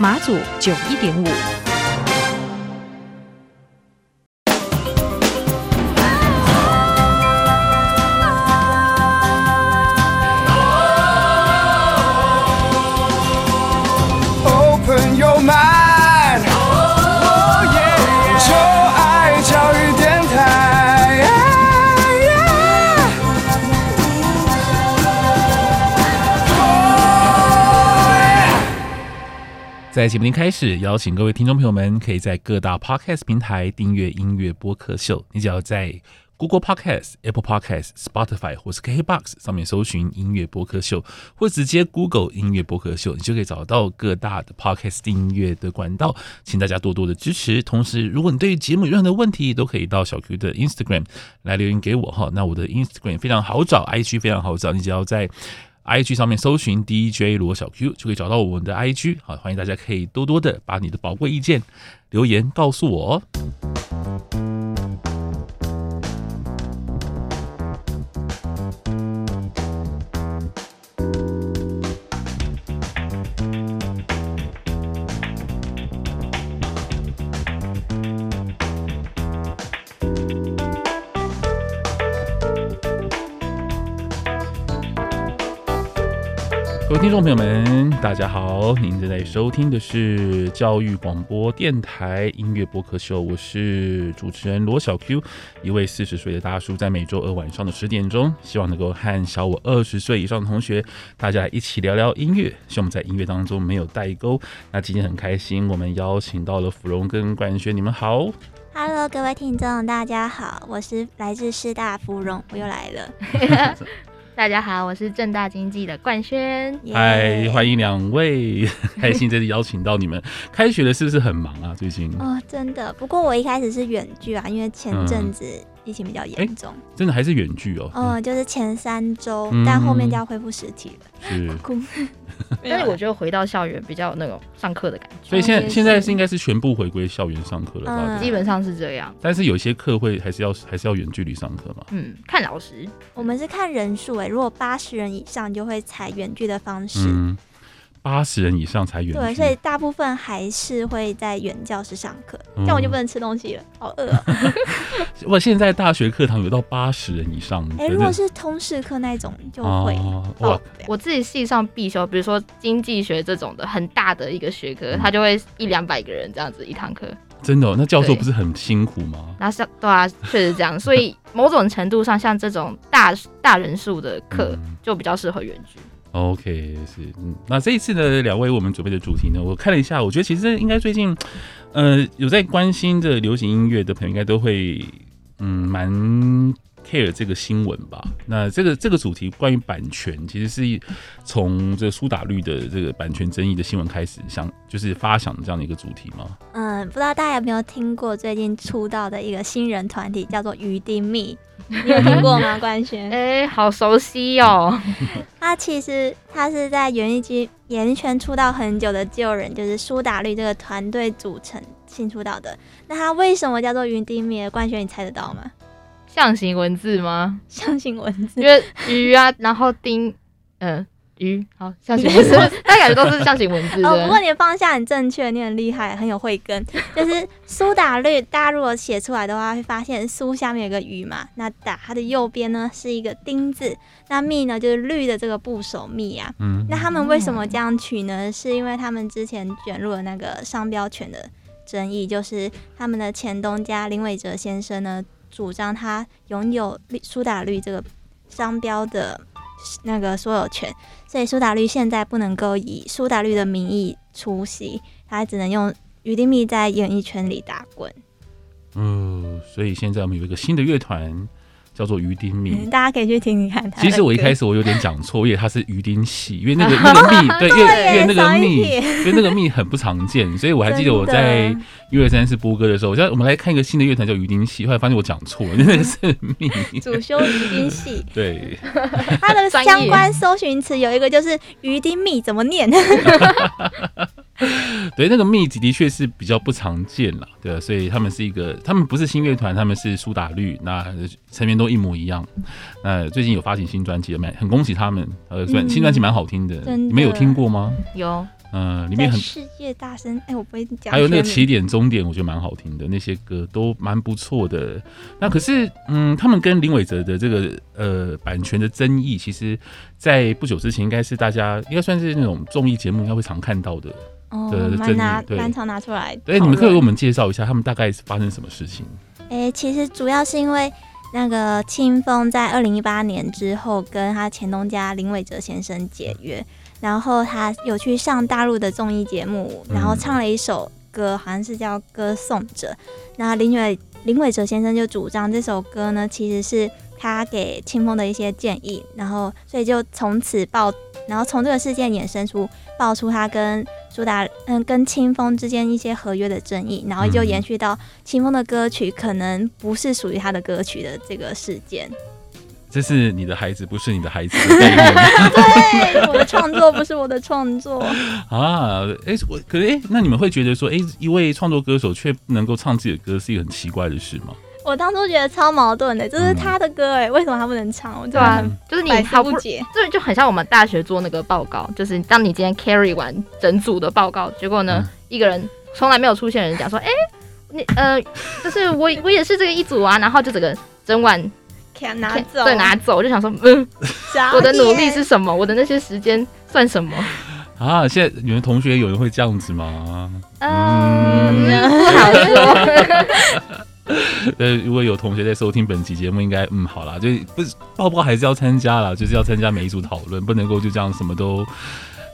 马祖九一点五。在节目一开始，邀请各位听众朋友们，可以在各大 Podcast 平台订阅音乐播客秀。你只要在 Google Podcast、Apple Podcast、Spotify 或是 KKBox 上面搜寻音乐播客秀，或直接 Google 音乐播客秀，你就可以找到各大的 Podcast 订阅的管道。请大家多多的支持。同时，如果你对于节目有任何的问题，都可以到小 Q 的 Instagram 来留言给我哈。那我的 Instagram 非常好找，IG 非常好找，你只要在 IG 上面搜寻 DJ 罗小 Q 就可以找到我们的 IG，好，欢迎大家可以多多的把你的宝贵意见留言告诉我。哦各位听众朋友们，大家好！您正在收听的是教育广播电台音乐播客秀，我是主持人罗小 Q，一位四十岁的大叔，在每周二晚上的十点钟，希望能够和小我二十岁以上的同学，大家一起聊聊音乐，希望我们在音乐当中没有代沟。那今天很开心，我们邀请到了芙蓉跟冠轩，你们好，Hello，各位听众，大家好，我是来自师大芙蓉，我又来了。大家好，我是正大经济的冠轩。嗨，欢迎两位，开心这次邀请到你们。开学了是不是很忙啊？最近？哦，真的。不过我一开始是远距啊，因为前阵子疫情比较严重。真的还是远距哦？嗯，就是前三周、嗯，但后面就要恢复实体了。但是我觉得回到校园比较有那种上课的感觉，所以现在现在是应该是全部回归校园上课了吧、嗯？基本上是这样。但是有些课会还是要还是要远距离上课嘛？嗯，看老师。我们是看人数诶，如果八十人以上就会采远距的方式。嗯八十人以上才远，对，所以大部分还是会在原教室上课，这样我就不能吃东西了，好饿、喔。我现在大学课堂有到八十人以上，哎、欸，如果是通识课那种就会。我、哦、我自己系上必修，比如说经济学这种的很大的一个学科，它就会一两百个人这样子一堂课。真的、哦？那教授不是很辛苦吗？那是对啊，确实这样。所以某种程度上，像这种大大人数的课，就比较适合远距。OK，是，嗯，那这一次的两位我们准备的主题呢，我看了一下，我觉得其实应该最近，呃，有在关心这流行音乐的朋友应该都会，嗯，蛮 care 这个新闻吧。那这个这个主题关于版权，其实是从这苏打绿的这个版权争议的新闻开始想，就是发想这样的一个主题吗？嗯，不知道大家有没有听过最近出道的一个新人团体叫做余丁蜜。你有听过吗？冠轩，哎、欸，好熟悉哦。他其实他是在演艺圈演艺圈出道很久的旧人，就是苏打绿这个团队组成新出道的。那他为什么叫做鱼丁糸？冠轩，你猜得到吗？象形文字吗？象形文字，因为鱼啊，然后丁，嗯、呃。鱼好，象形 文字，大家感觉都是象形文字。哦，不过你的方向很正确，你很厉害，很有慧根。就是苏打绿，大家如果写出来的话，会发现苏下面有个鱼嘛，那打它的右边呢是一个丁字，那蜜呢就是绿的这个部首蜜啊。嗯。那他们为什么这样取呢？是因为他们之前卷入了那个商标权的争议，就是他们的前东家林伟哲先生呢，主张他拥有苏打绿这个商标的。那个所有权，所以苏打绿现在不能够以苏打绿的名义出席，他只能用鱼丁密在演艺圈里打滚。嗯，所以现在我们有一个新的乐团，叫做鱼丁蜜、嗯，大家可以去听听看。其实我一开始我有点讲错，因为它是鱼丁戏，因为那个 那个蜜，对，因为因为那个蜜，因为那个蜜很不常见，所以我还记得我在一二三是播歌的时候，我在我们来看一个新的乐团叫鱼丁戏，后来发现我讲错了，那个是蜜。主修鱼丁戏，对，它的相关搜寻词有一个就是鱼丁蜜怎么念？对，那个蜜的确是比较不常见了，对，所以他们是一个，他们不是新乐团，他们是苏打绿，那成员都一模一样。那最近有发行新专辑，蛮很恭喜他们。呃，算新专辑蛮好听的，你们有听过吗？有，嗯，里面很世界大声，哎，我不会讲。还有那个起点终点，我觉得蛮好听的，那些歌都蛮不错的。那可是，嗯，他们跟林伟哲的这个呃版权的争议，其实，在不久之前，应该是大家应该算是那种综艺节目应该会常看到的。哦，蛮拿蛮常拿出来。对，你们可以给我们介绍一下，他们大概是发生什么事情？哎、欸，其实主要是因为那个清风在二零一八年之后跟他前东家林伟哲先生解约，然后他有去上大陆的综艺节目，然后唱了一首歌，好像是叫《歌颂者》。那林伟林伟哲先生就主张这首歌呢，其实是他给清风的一些建议，然后所以就从此爆，然后从这个事件衍生出爆出他跟。苏打嗯，跟清风之间一些合约的争议，然后就延续到清风的歌曲可能不是属于他的歌曲的这个事件。这是你的孩子，不是你的孩子。对，我的创作不是我的创作 啊。哎、欸，我可是哎、欸，那你们会觉得说，哎、欸，一位创作歌手却不能够唱自己的歌，是一个很奇怪的事吗？我当初觉得超矛盾的，这是他的歌哎，为什么他不能唱？我就就是你毫不解，这就很像我们大学做那个报告，就是当你今天 carry 完整组的报告，结果呢，一个人从来没有出现人讲说，哎，你呃，就是我我也是这个一组啊，然后就整个整晚拿走，对，拿走，我就想说，嗯，我的努力是什么？我的那些时间算什么？啊，现在你们同学有人会这样子吗？嗯，不好说。呃，如果有同学在收听本期节目，应该嗯，好啦，就不是报报还是要参加啦，就是要参加每一组讨论，不能够就这样什么都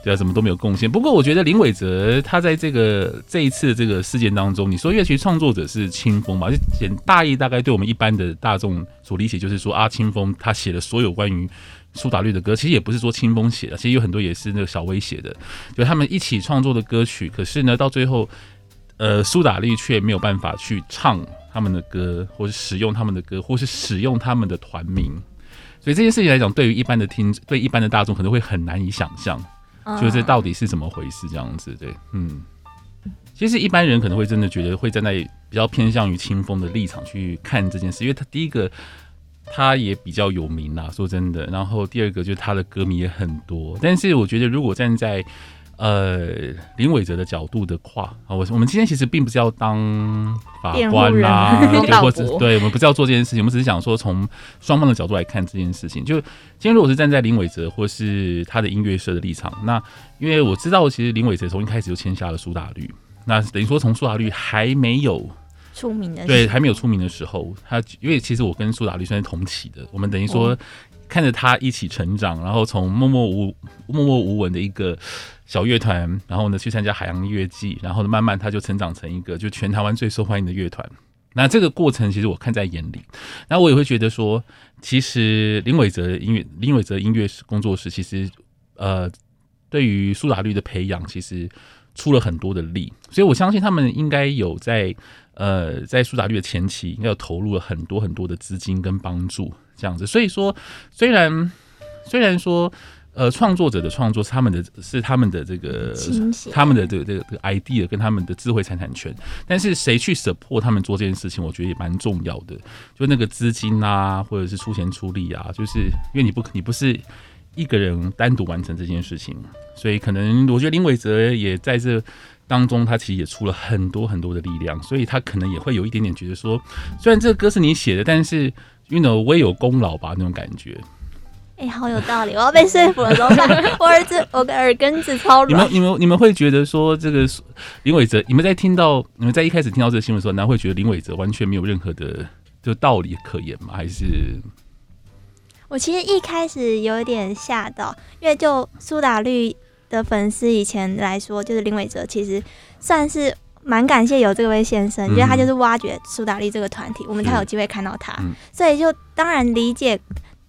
对啊，什么都没有贡献。不过我觉得林伟哲他在这个这一次这个事件当中，你说乐曲创作者是清风嘛？就简大意大概对我们一般的大众所理解，就是说啊，清风他写了所有关于苏打绿的歌，其实也不是说清风写的，其实有很多也是那个小威写的，就他们一起创作的歌曲。可是呢，到最后，呃，苏打绿却没有办法去唱。他们的歌，或是使用他们的歌，或是使用他们的团名，所以这件事情来讲，对于一般的听，对一般的大众可能会很难以想象，就是这到底是怎么回事这样子。对，嗯，其实一般人可能会真的觉得会站在比较偏向于清风的立场去看这件事，因为他第一个他也比较有名啦，说真的，然后第二个就是他的歌迷也很多，但是我觉得如果站在呃，林伟哲的角度的话，啊，我我们今天其实并不是要当法官啦、啊，对，或者 对，我们不是要做这件事情，我们只是想说从双方的角度来看这件事情。就今天如果是站在林伟哲或是他的音乐社的立场，那因为我知道，其实林伟哲从一开始就签下了苏打绿，那等于说从苏打绿还没有出名的，对，还没有出名的时候，他因为其实我跟苏打绿算是同期的，我们等于说看着他一起成长，然后从默默无默默无闻的一个。小乐团，然后呢去参加海洋乐季，然后呢慢慢他就成长成一个就全台湾最受欢迎的乐团。那这个过程其实我看在眼里，那我也会觉得说，其实林伟哲音乐林伟哲音乐工作室其实呃对于苏打绿的培养其实出了很多的力，所以我相信他们应该有在呃在苏打绿的前期应该有投入了很多很多的资金跟帮助这样子。所以说虽然虽然说。呃，创作者的创作是他们的，是他们的这个，他们的这个这个 idea 跟他们的智慧财产权。但是谁去 support 他们做这件事情，我觉得也蛮重要的。就那个资金啊，或者是出钱出力啊，就是因为你不你不是一个人单独完成这件事情，所以可能我觉得林伟哲也在这当中，他其实也出了很多很多的力量，所以他可能也会有一点点觉得说，虽然这个歌是你写的，但是 you know 我也有功劳吧那种感觉。哎、欸，好有道理！我要被说服了，怎么办？我儿子，我的耳根子超软。你们、你们、你们会觉得说，这个林伟哲，你们在听到、你们在一开始听到这个新闻的时候，难道会觉得林伟哲完全没有任何的就道理可言吗？还是？我其实一开始有点吓到，因为就苏打绿的粉丝以前来说，就是林伟哲其实算是蛮感谢有这位先生，因为、嗯、他就是挖掘苏打绿这个团体，我们才有机会看到他，嗯、所以就当然理解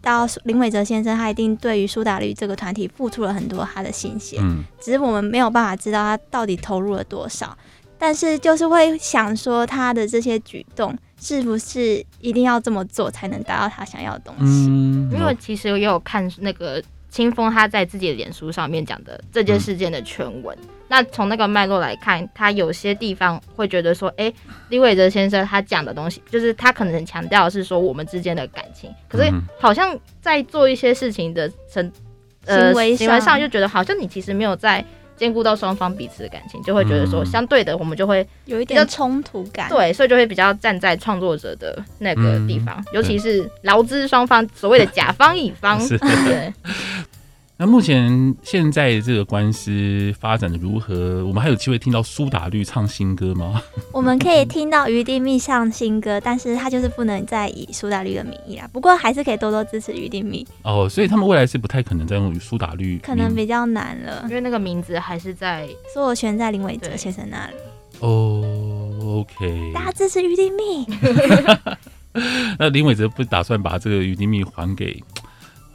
到林伟哲先生，他一定对于苏打绿这个团体付出了很多他的心血，嗯，只是我们没有办法知道他到底投入了多少，但是就是会想说他的这些举动是不是一定要这么做才能达到他想要的东西？嗯，因为其实也有看那个。清风他在自己的脸书上面讲的这件事件的全文，嗯、那从那个脉络来看，他有些地方会觉得说，哎、欸，李伟哲先生他讲的东西，就是他可能强调的是说我们之间的感情，可是好像在做一些事情的成呃行为上，就觉得好像你其实没有在。兼顾到双方彼此的感情，就会觉得说，相对的，我们就会有一点冲突感。对，所以就会比较站在创作者的那个地方，嗯、尤其是劳资双方所谓的甲方乙方。是对。那目前现在这个官司发展的如何？我们还有机会听到苏打绿唱新歌吗？我们可以听到余丁密唱新歌，但是他就是不能再以苏打绿的名义啦。不过还是可以多多支持余丁密。哦，所以他们未来是不太可能再用苏打绿，可能比较难了，因为那个名字还是在所有权在林伟哲先生那里。哦，OK，大家支持余丁密。那林伟哲不打算把这个余丁密还给？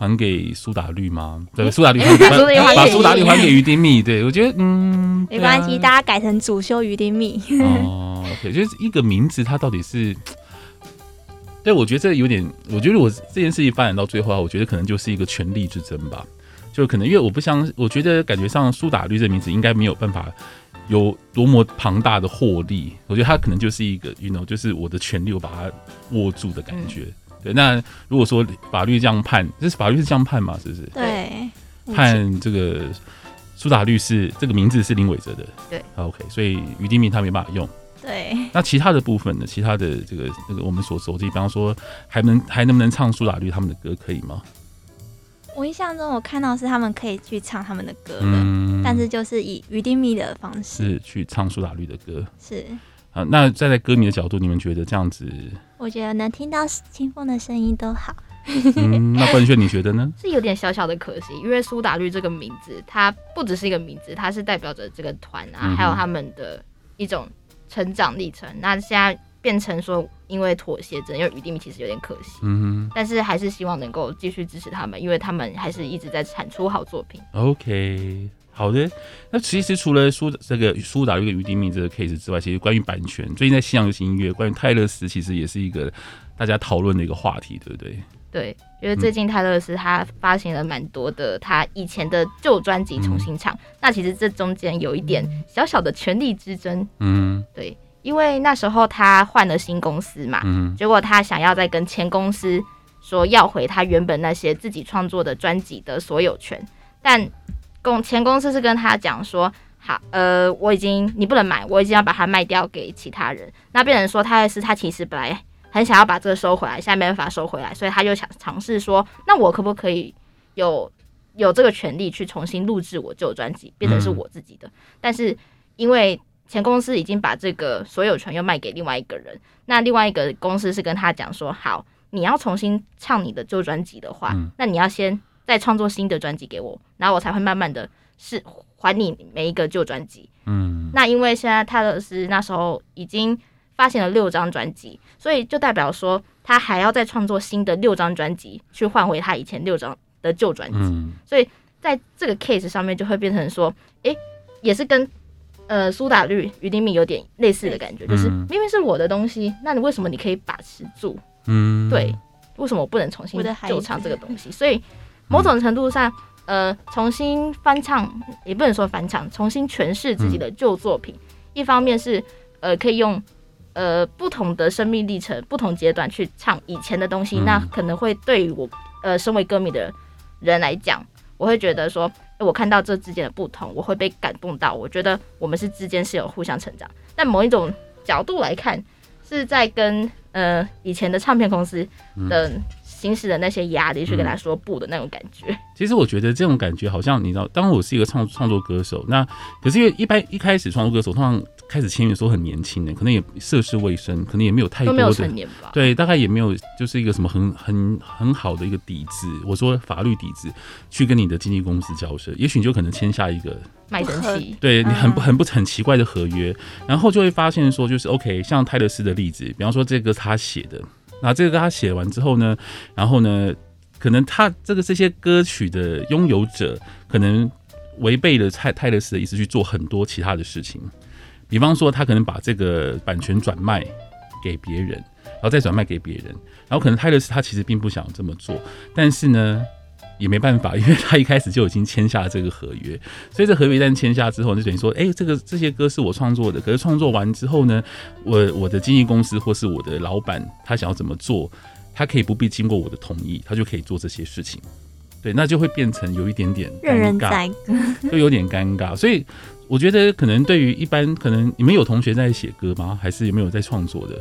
还给苏打绿吗？对，苏打绿把 苏打绿还给于丁密。对，我觉得嗯，没关系，大家改成主修于丁密。哦，OK，就是一个名字，它到底是？对，我觉得这有点，我觉得我这件事情发展到最后啊，我觉得可能就是一个权力之争吧。就可能因为我不相，我觉得感觉上苏打绿这名字应该没有办法有多么庞大的获利。我觉得它可能就是一个，you know，就是我的权利，我把它握住的感觉。嗯对，那如果说法律这样判，这是法律是这样判嘛？是不是？对，判这个苏打绿是这个名字是林伟哲的。对，OK，所以于丁密他没办法用。对，那其他的部分呢？其他的这个那个我们所熟悉，比方说还能还能不能唱苏打绿他们的歌，可以吗？我印象中我看到是他们可以去唱他们的歌的，嗯、但是就是以于丁密的方式是去唱苏打绿的歌。是。啊，那站在歌迷的角度，你们觉得这样子？我觉得能听到清风的声音都好。嗯，那冠炫你觉得呢？是有点小小的可惜，因为苏打绿这个名字，它不只是一个名字，它是代表着这个团啊，嗯、还有他们的一种成长历程。那现在变成说，因为妥协，只能用于丁密，其实有点可惜。嗯哼。但是还是希望能够继续支持他们，因为他们还是一直在产出好作品。OK。好的，那其实除了苏这个苏打绿跟于丁命这个 case 之外，其实关于版权，最近在西洋流行音乐，关于泰勒斯其实也是一个大家讨论的一个话题，对不对？对，因为最近泰勒斯他发行了蛮多的他以前的旧专辑重新唱，嗯、那其实这中间有一点小小的权力之争。嗯，对，因为那时候他换了新公司嘛，嗯，结果他想要再跟前公司说要回他原本那些自己创作的专辑的所有权，但公前公司是跟他讲说，好，呃，我已经你不能买，我已经要把它卖掉给其他人。那变成说他也是他其实本来很想要把这个收回来，现在没办法收回来，所以他就想尝试说，那我可不可以有有这个权利去重新录制我旧专辑，变成是我自己的？嗯、但是因为前公司已经把这个所有权又卖给另外一个人，那另外一个公司是跟他讲说，好，你要重新唱你的旧专辑的话，嗯、那你要先。再创作新的专辑给我，然后我才会慢慢的是还你每一个旧专辑。嗯，那因为现在泰勒斯那时候已经发行了六张专辑，所以就代表说他还要再创作新的六张专辑去换回他以前六张的旧专辑。嗯，所以在这个 case 上面就会变成说，诶，也是跟呃苏打绿、于丁敏有点类似的感觉，就是明明是我的东西，那你为什么你可以把持住？嗯，对，为什么我不能重新就唱这个东西？所以。某种程度上，呃，重新翻唱也不能说翻唱，重新诠释自己的旧作品。嗯、一方面是，呃，可以用呃不同的生命历程、不同阶段去唱以前的东西，嗯、那可能会对于我，呃，身为歌迷的人来讲，我会觉得说，我看到这之间的不同，我会被感动到。我觉得我们是之间是有互相成长。但某一种角度来看，是在跟呃以前的唱片公司的。行使的那些压力去跟他说不的那种感觉。其实我觉得这种感觉好像你知道，当我是一个创创作歌手，那可是因为一般一开始创作歌手通常开始签约的时候很年轻的，可能也涉世未深，可能也没有太多的都没有成年吧？对，大概也没有就是一个什么很很很好的一个底子，我说法律底子去跟你的经纪公司交涉，也许你就可能签下一个卖身契，对你很不很不很奇怪的合约，然后就会发现说就是 OK，像泰勒斯的例子，比方说这个他写的。那这个他写完之后呢，然后呢，可能他这个这些歌曲的拥有者可能违背了泰泰勒斯的意思去做很多其他的事情，比方说他可能把这个版权转卖给别人，然后再转卖给别人，然后可能泰勒斯他其实并不想这么做，但是呢也没办法，因为他一开始就已经签下了这个合约，所以这合约一旦签下之后，就等于说，哎，这个这些歌是我创作的，可是创作完之后呢，我我的经纪公司或是我的老板他想要怎么做，他可以不必经过我的同意，他就可以做这些事情。对，那就会变成有一点点尴尬，任人宰割，就有点尴尬。所以我觉得，可能对于一般，可能你们有同学在写歌吗？还是有没有在创作的？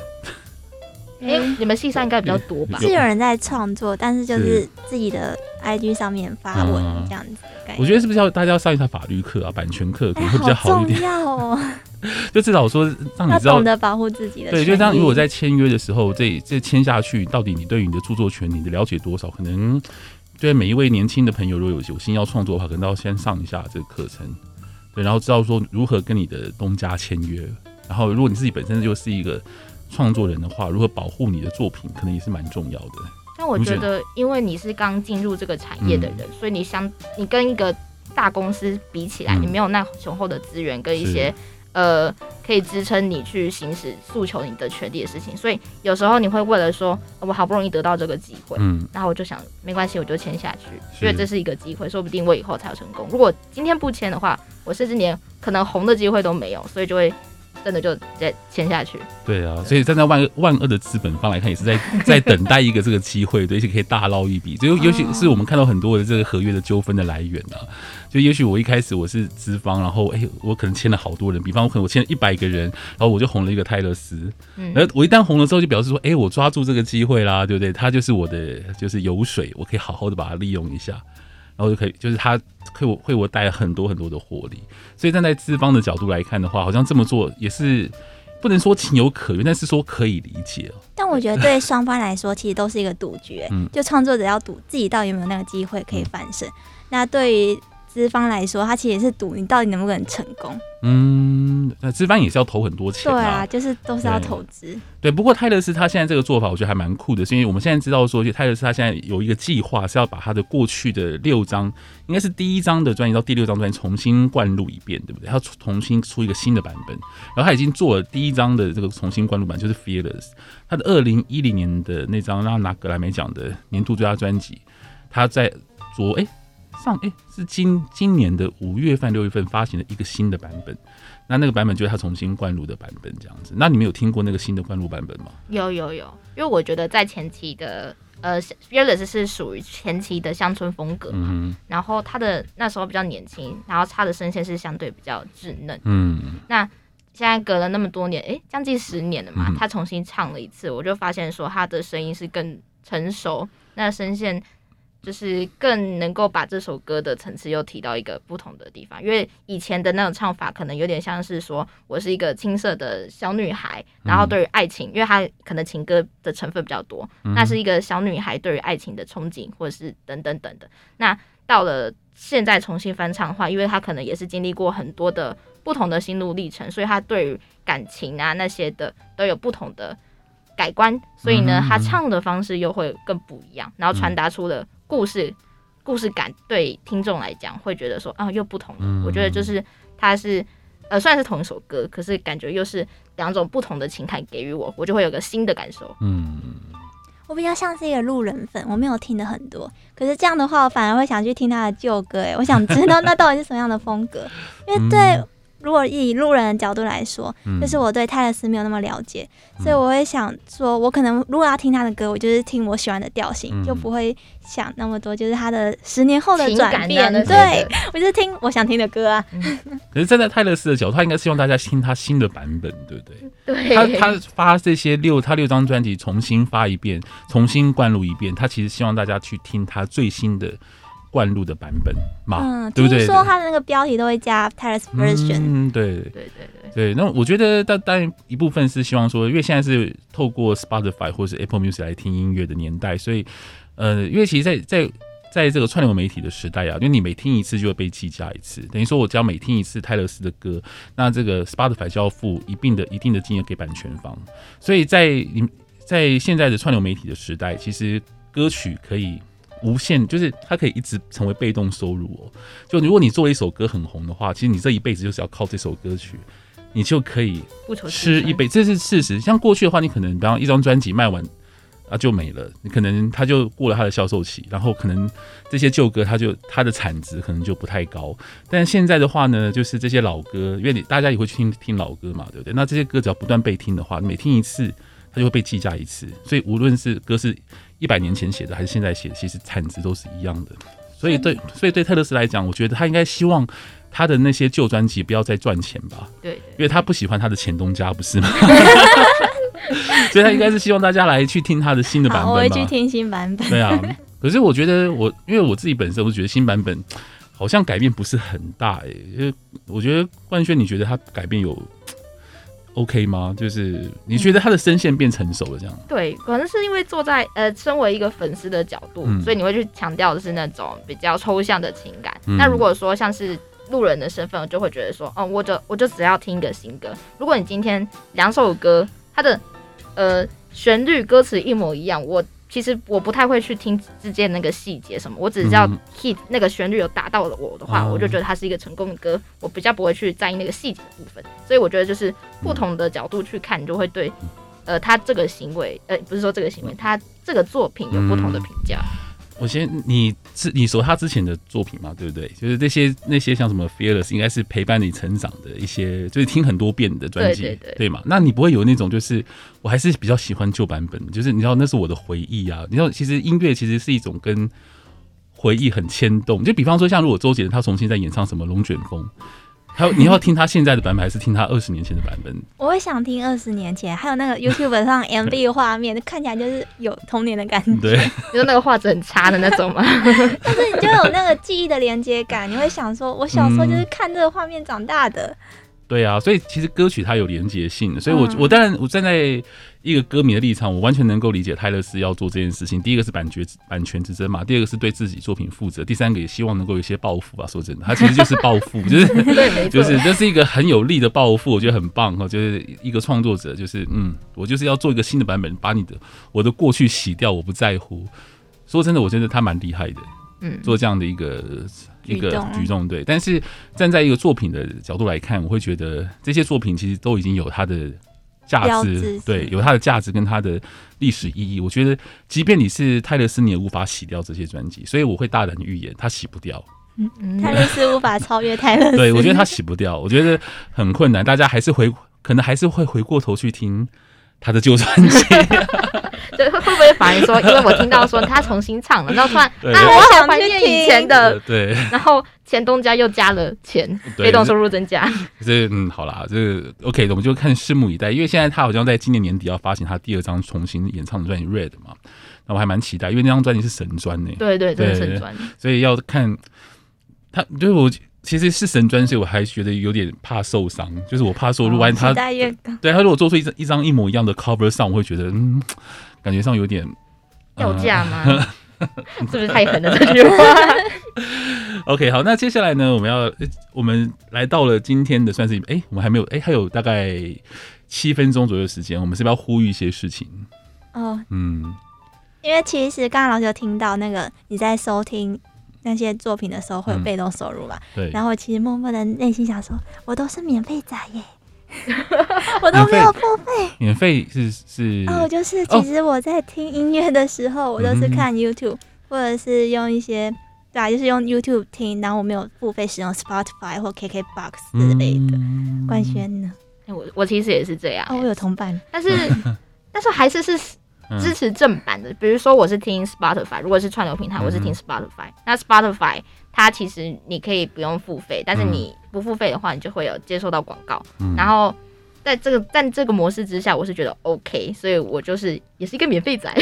哎、欸，你们系上应该比较多吧？是有人在创作，但是就是自己的 IG 上面发文这样子。我觉得是不是要大家要上一下法律课啊？版权课可能会比较好一点。欸、好重要哦！就至少说让你知道懂得保护自己的。对，就当如果在签约的时候，这这签下去，到底你对于你的著作权你的了解多少？可能。对每一位年轻的朋友，如果有有心要创作的话，可能都要先上一下这个课程，对，然后知道说如何跟你的东家签约，然后如果你自己本身就是一个创作人的话，如何保护你的作品，可能也是蛮重要的。但我觉得，因为你是刚进入这个产业的人，嗯、所以你相你跟一个大公司比起来，嗯、你没有那雄厚的资源跟一些。呃，可以支撑你去行使诉求你的权利的事情，所以有时候你会为了说，我好不容易得到这个机会，嗯，然后我就想，没关系，我就签下去，因为这是一个机会，说不定我以后才有成功。如果今天不签的话，我甚至连可能红的机会都没有，所以就会。真的就再签下去。对啊，所以站在万万恶的资本方来看，也是在 在等待一个这个机会，对，而且可以大捞一笔。就尤其是我们看到很多的这个合约的纠纷的来源啊，就也许我一开始我是资方，然后哎、欸，我可能签了好多人，比方我可能我签了一百个人，然后我就红了一个泰勒斯。嗯，而我一旦红了之后，就表示说，哎、欸，我抓住这个机会啦，对不对？他就是我的就是油水，我可以好好的把它利用一下。然后就可以，就是他会我会我带来很多很多的获利，所以站在资方的角度来看的话，好像这么做也是不能说情有可原，但是说可以理解。但我觉得对双方来说，其实都是一个赌局，嗯，就创作者要赌自己到底有没有那个机会可以翻身。嗯、那对于资方来说，他其实也是赌你到底能不能成功。嗯，那资方也是要投很多钱。对啊，就是都是要投资。对，不过泰勒斯他现在这个做法，我觉得还蛮酷的，是因为我们现在知道说，就泰勒斯他现在有一个计划，是要把他的过去的六张，应该是第一张的专辑到第六张专辑重新灌录一遍，对不对？他要重新出一个新的版本。然后他已经做了第一张的这个重新灌录版，就是《Fearless》，他的二零一零年的那张让他拿格莱美奖的年度最佳专辑，他在做哎。上哎、欸，是今今年的五月份、六月份发行的一个新的版本，那那个版本就是他重新灌入的版本，这样子。那你们有听过那个新的灌入版本吗？有有有，因为我觉得在前期的呃，Fearless 是属于前期的乡村风格嘛，嗯、然后他的那时候比较年轻，然后他的声线是相对比较稚嫩，嗯。那现在隔了那么多年，哎、欸，将近十年了嘛，嗯、他重新唱了一次，我就发现说他的声音是更成熟，那声线。就是更能够把这首歌的层次又提到一个不同的地方，因为以前的那种唱法可能有点像是说我是一个青涩的小女孩，然后对于爱情，因为她可能情歌的成分比较多，那是一个小女孩对于爱情的憧憬，或者是等等等的。那到了现在重新翻唱的话，因为她可能也是经历过很多的不同的心路历程，所以她对于感情啊那些的都有不同的改观，所以呢，他唱的方式又会更不一样，然后传达出的。故事故事感对听众来讲会觉得说啊又不同了，嗯、我觉得就是他是呃虽然是同一首歌，可是感觉又是两种不同的情感给予我，我就会有个新的感受。嗯，我比较像是一个路人粉，我没有听的很多，可是这样的话我反而会想去听他的旧歌。哎，我想知道那到底是什么样的风格，因为对如果以路人的角度来说，嗯就是我对泰勒斯没有那么了解，所以我会想说，我可能如果要听他的歌，我就是听我喜欢的调性，嗯就不会想那么多，就是他的十年后的转变。对，我就是听我想听的歌啊。可是站在泰勒斯的角度，他应该希望大家听他新的版本，对不对？对，他他发这些六他六张专辑重新发一遍，重新灌录一遍，他其实希望大家去听他最新的灌录的版本嘛，嗯，对不对？听说他的那个标题都会加 Taylor's version。嗯，对对对对，对。那我觉得，但但一部分是希望说，因为现在是透过 Spotify 或是 Apple Music 来听音乐的年代，所以呃，因为其实在，在在在这个串流媒体的时代啊，因为你每听一次就会被计价一次，等于说我只要每听一次泰勒斯的歌，那这个 Spotify 就要付一定的一定的金额给版权方，所以在你在现在的串流媒体的时代，其实歌曲可以。无限就是它可以一直成为被动收入哦。就如果你做了一首歌很红的话，其实你这一辈子就是要靠这首歌曲，你就可以吃一辈子，这是事实。像过去的话，你可能比方一张专辑卖完啊就没了，你可能它就过了它的销售期，然后可能这些旧歌它就它的产值可能就不太高。但现在的话呢，就是这些老歌，因为你大家也会去听听老歌嘛，对不对？那这些歌只要不断被听的话，每听一次它就会被计价一次。所以无论是歌是。一百年前写的还是现在写的，其实产值都是一样的。所以对，所以对泰勒斯来讲，我觉得他应该希望他的那些旧专辑不要再赚钱吧。对，因为他不喜欢他的前东家，不是吗？所以他应该是希望大家来去听他的新的版本吧。我会去听新版本。对啊，可是我觉得我，因为我自己本身，我觉得新版本好像改变不是很大诶、欸。因为我觉得冠轩，你觉得他改变有？OK 吗？就是你觉得他的声线变成熟了这样？对，可能是因为坐在呃，身为一个粉丝的角度，嗯、所以你会去强调的是那种比较抽象的情感。嗯、那如果说像是路人的身份，我就会觉得说，哦，我就我就只要听一个新歌。如果你今天两首歌，它的呃旋律歌词一模一样，我。其实我不太会去听之间那个细节什么，我只知道 hit 那个旋律有打到了我的话，嗯、我就觉得它是一个成功的歌，我比较不会去在意那个细节的部分。所以我觉得就是不同的角度去看，你就会对呃他这个行为，呃不是说这个行为，他这个作品有不同的评价。嗯我先，你之你说他之前的作品嘛，对不对？就是那些那些像什么 Fearless，应该是陪伴你成长的一些，就是听很多遍的专辑，对，对，对，对嘛？那你不会有那种，就是我还是比较喜欢旧版本，就是你知道那是我的回忆啊。你知道，其实音乐其实是一种跟回忆很牵动。就比方说，像如果周杰伦他重新在演唱什么《龙卷风》。还有，你要听他现在的版本，还是听他二十年前的版本？我会想听二十年前，还有那个 YouTube 上 MV 的画面，看起来就是有童年的感觉。对，就是那个画质很差的那种嘛。但是你就有那个记忆的连接感，你会想说，我小时候就是看这个画面长大的。对啊，所以其实歌曲它有连接性，所以我我当然我站在一个歌迷的立场，我完全能够理解泰勒斯要做这件事情。第一个是版权版权之争嘛，第二个是对自己作品负责，第三个也希望能够有一些报复吧。说真的，他其实就是报复，就是就是这是一个很有力的报复，我觉得很棒哈。就是一个创作者，就是嗯，我就是要做一个新的版本，把你的我的过去洗掉，我不在乎。说真的，我觉得他蛮厉害的，嗯，做这样的一个。一个举动对，但是站在一个作品的角度来看，我会觉得这些作品其实都已经有它的价值，对，有它的价值跟它的历史意义。我觉得，即便你是泰勒斯，你也无法洗掉这些专辑，所以我会大胆预言，它洗不掉。嗯，泰勒斯无法超越泰勒斯，对，我觉得他洗不掉，我觉得很困难，大家还是回，可能还是会回过头去听他的旧专辑。对，会不会反而说，因为我听到说他重新唱了，然后突然 啊，我想怀念以前的，对，然后前东家又加了钱，被动收入增加。这嗯，好啦，这 OK，我们就看拭目以待。因为现在他好像在今年年底要发行他第二张重新演唱的专辑《Red》嘛，那我还蛮期待，因为那张专辑是神专呢。对对对，神专。所以要看他，就是我其实是神专，所以我还觉得有点怕受伤，就是我怕说如果他，对他如果做出一张一张一模一样的 cover song，我会觉得嗯。感觉上有点掉价吗？是不是太狠了这句话？OK，好，那接下来呢，我们要我们来到了今天的算是哎、欸，我们还没有哎、欸，还有大概七分钟左右的时间，我们是不是要呼吁一些事情？哦，嗯，因为其实刚刚老师有听到那个你在收听那些作品的时候会有被动收入嘛、嗯？对。然后我其实默默的内心想说，我都是免费仔耶。我都没有付费，免费是是哦，就是其实我在听音乐的时候，我都是看 YouTube，、哦、或者是用一些对啊，就是用 YouTube 听，然后我没有付费使用 Spotify 或 KKBox 之类的。嗯、冠轩呢？我我其实也是这样。哦，我有同伴，但是 但是还是是支持正版的。比如说我是听 Spotify，如果是串流平台，我是听 Spotify、嗯。那 Spotify 它其实你可以不用付费，但是你不付费的话，你就会有接收到广告。嗯、然后在这个在这个模式之下，我是觉得 OK，所以我就是也是一个免费仔。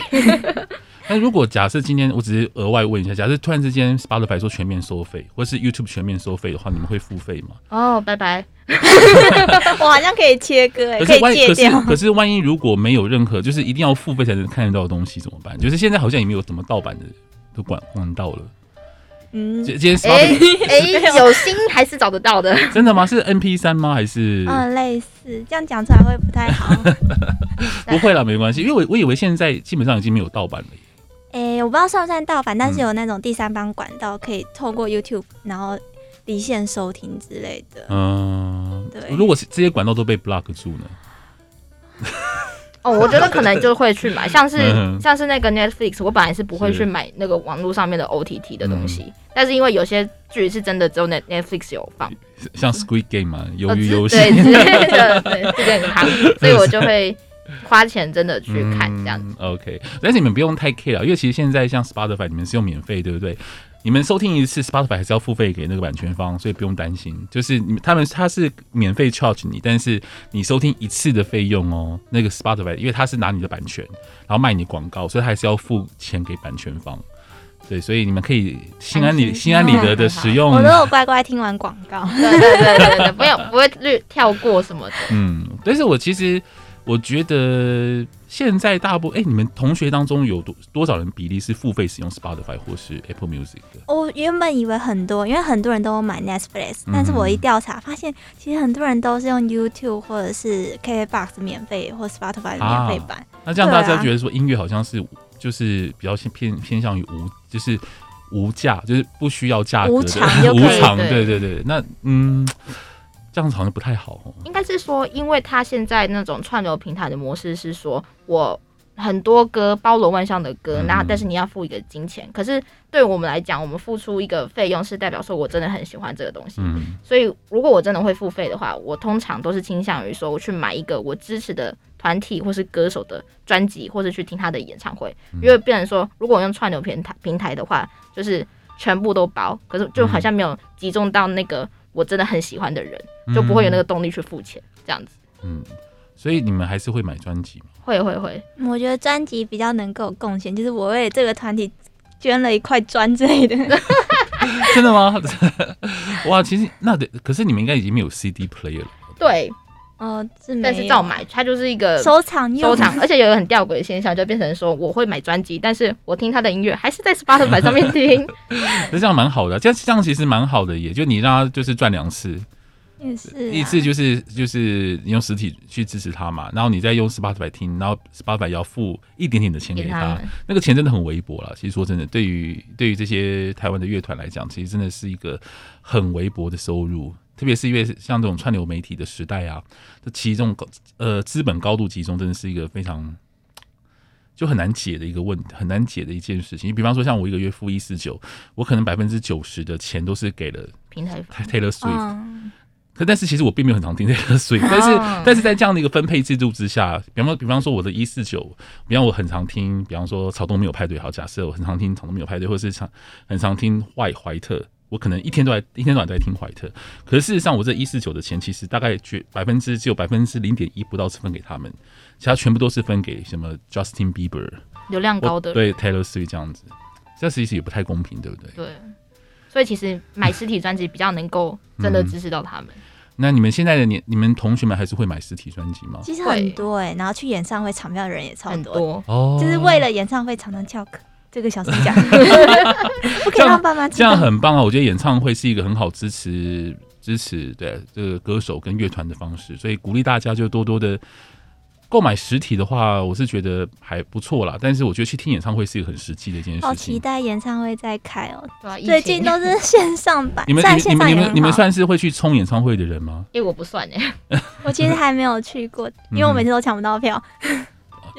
那如果假设今天我只是额外问一下，假设突然之间 Spotify 说全面收费，或是 YouTube 全面收费的话，你们会付费吗？哦，拜拜。我好像可以切割哎，可是可以戒掉。可是万一如果没有任何，就是一定要付费才能看得到的东西怎么办？就是现在好像也没有什么盗版的都管管到了。嗯，今天哎 哎，有心还是找得到的。真的吗？是 N P 三吗？还是嗯，类似这样讲出来会不太好。不会啦，没关系，因为我我以为现在基本上已经没有盗版了。哎、欸，我不知道算不算盗版，但是有那种第三方管道可以透过 YouTube，然后离线收听之类的。嗯，对。如果是这些管道都被 block 住呢？哦，我觉得可能就会去买，像是像是那个 Netflix，我本来是不会去买那个网络上面的 OTT 的东西，但是因为有些剧是真的只有 Net Netflix 有放，像 Squid Game 嘛，鱿鱼游戏，对之类的，对，这个很夯，所以我就会。花钱真的去看这样子，嗯，OK，但是你们不用太 care 了，因为其实现在像 Spotify，你们是用免费，对不对？你们收听一次 Spotify 还是要付费给那个版权方，所以不用担心。就是你们他们他是免费 charge 你，但是你收听一次的费用哦，那个 Spotify 因为他是拿你的版权，然后卖你广告，所以还是要付钱给版权方。对，所以你们可以心安理心安理得的使用。我都有乖乖听完广告，对对对对对，不用不会略跳过什么的。嗯，但是我其实。我觉得现在大部分哎、欸，你们同学当中有多多少人比例是付费使用 Spotify 或是 Apple Music 的？我原本以为很多，因为很多人都买 Netflix，但是我一调查发现，其实很多人都是用 YouTube 或者是 KKBox 免费或 Spotify 的免费版、啊。那这样大家觉得说音乐好像是就是比较偏偏向于无就是无价，就是不需要价格的无偿 无偿，对对对。那嗯。这样子好像不太好哦。应该是说，因为他现在那种串流平台的模式是说，我很多歌包罗万象的歌，那、嗯、但是你要付一个金钱。可是对我们来讲，我们付出一个费用是代表说我真的很喜欢这个东西。嗯。所以如果我真的会付费的话，我通常都是倾向于说，我去买一个我支持的团体或是歌手的专辑，或是去听他的演唱会。因为变成说，如果我用串流平台平台的话，就是全部都包，可是就好像没有集中到那个。我真的很喜欢的人，就不会有那个动力去付钱，这样子。嗯，所以你们还是会买专辑吗？会会会。我觉得专辑比较能够贡献，就是我为这个团体捐了一块砖之类的。真的吗？哇，其实那得，可是你们应该已经没有 CD player 了。对。哦，但是照买，它就是一个收藏收藏，而且有一个很吊诡的现象，就变成说我会买专辑，但是我听他的音乐还是在 Spotify 上面听，那这样蛮好的，这样这样其实蛮好的，也就你让他就是赚两次，也是、啊、一次就是就是你用实体去支持他嘛，然后你再用 Spotify 听，然后 Spotify 要付一点点的钱给他，给他那个钱真的很微薄了。其实说真的，对于对于这些台湾的乐团来讲，其实真的是一个很微薄的收入。特别是因为像这种串流媒体的时代啊，这其中高呃资本高度集中，真的是一个非常就很难解的一个问题，很难解的一件事情。你比方说，像我一个月付一四九，我可能百分之九十的钱都是给了平台 Taylor Swift，可但是其实我并没有很常听 Taylor Swift，但是但是在这样的一个分配制度之下，比方说比方说我的一四九，比方我很常听，比方说草东没有派对，好，假设我很常听草东没有派对，或者是常很常听坏怀特。我可能一天都在一天到晚都在听怀特，可是事实上我这一四九的钱其实大概绝百分之只有百分之零点一不到是分给他们，其他全部都是分给什么 Justin Bieber 流量高的对 Taylor Swift 这样子，这其实也不太公平，对不对？对，所以其实买实体专辑比较能够真的支持到他们。那你们现在的年，你们同学们还是会买实体专辑吗？其实很多哎、然后去演唱会抢票的人也超多，多哦，就是为了演唱会常常翘课。这个小声讲，不可以让爸妈知道。这样很棒啊！我觉得演唱会是一个很好支持支持对这个歌手跟乐团的方式，所以鼓励大家就多多的购买实体的话，我是觉得还不错啦。但是我觉得去听演唱会是一个很实际的一件事情。好期待演唱会再开哦！对啊，最近都是线上版。你们你们你们你们算是会去冲演唱会的人吗？因为我不算哎，我其实还没有去过，因为我每次都抢不到票。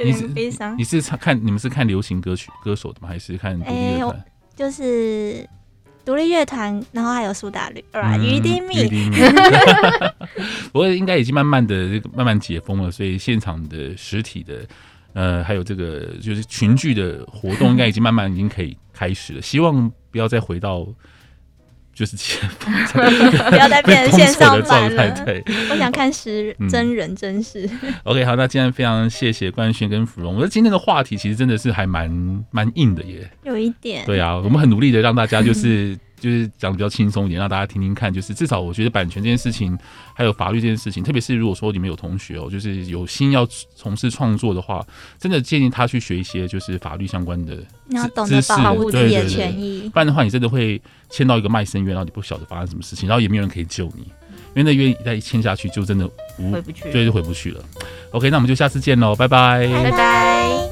你是悲伤你是看你们是看流行歌曲歌手的吗？还是看独立乐团？就是独立乐团，然后还有苏打绿。不过应该已经慢慢的慢慢解封了，所以现场的实体的呃，还有这个就是群聚的活动，应该已经慢慢已经可以开始了。希望不要再回到。就是 不要再变成线上版了。对，我想看实真人真事。嗯、OK，好，那今天非常谢谢冠勋跟芙蓉。我觉得今天的话题其实真的是还蛮蛮硬的耶，有一点。对啊，我们很努力的让大家就是。就是讲的比较轻松一点，让大家听听看。就是至少我觉得版权这件事情，还有法律这件事情，特别是如果说你们有同学哦，就是有心要从事创作的话，真的建议他去学一些就是法律相关的知识，保护自己的权益。不然的话，你真的会签到一个卖身约，然后你不晓得发生什么事情，然后也没有人可以救你，因为那约一旦签下去，就真的无，回不去，对，就回不去了。OK，那我们就下次见喽，拜拜，拜拜。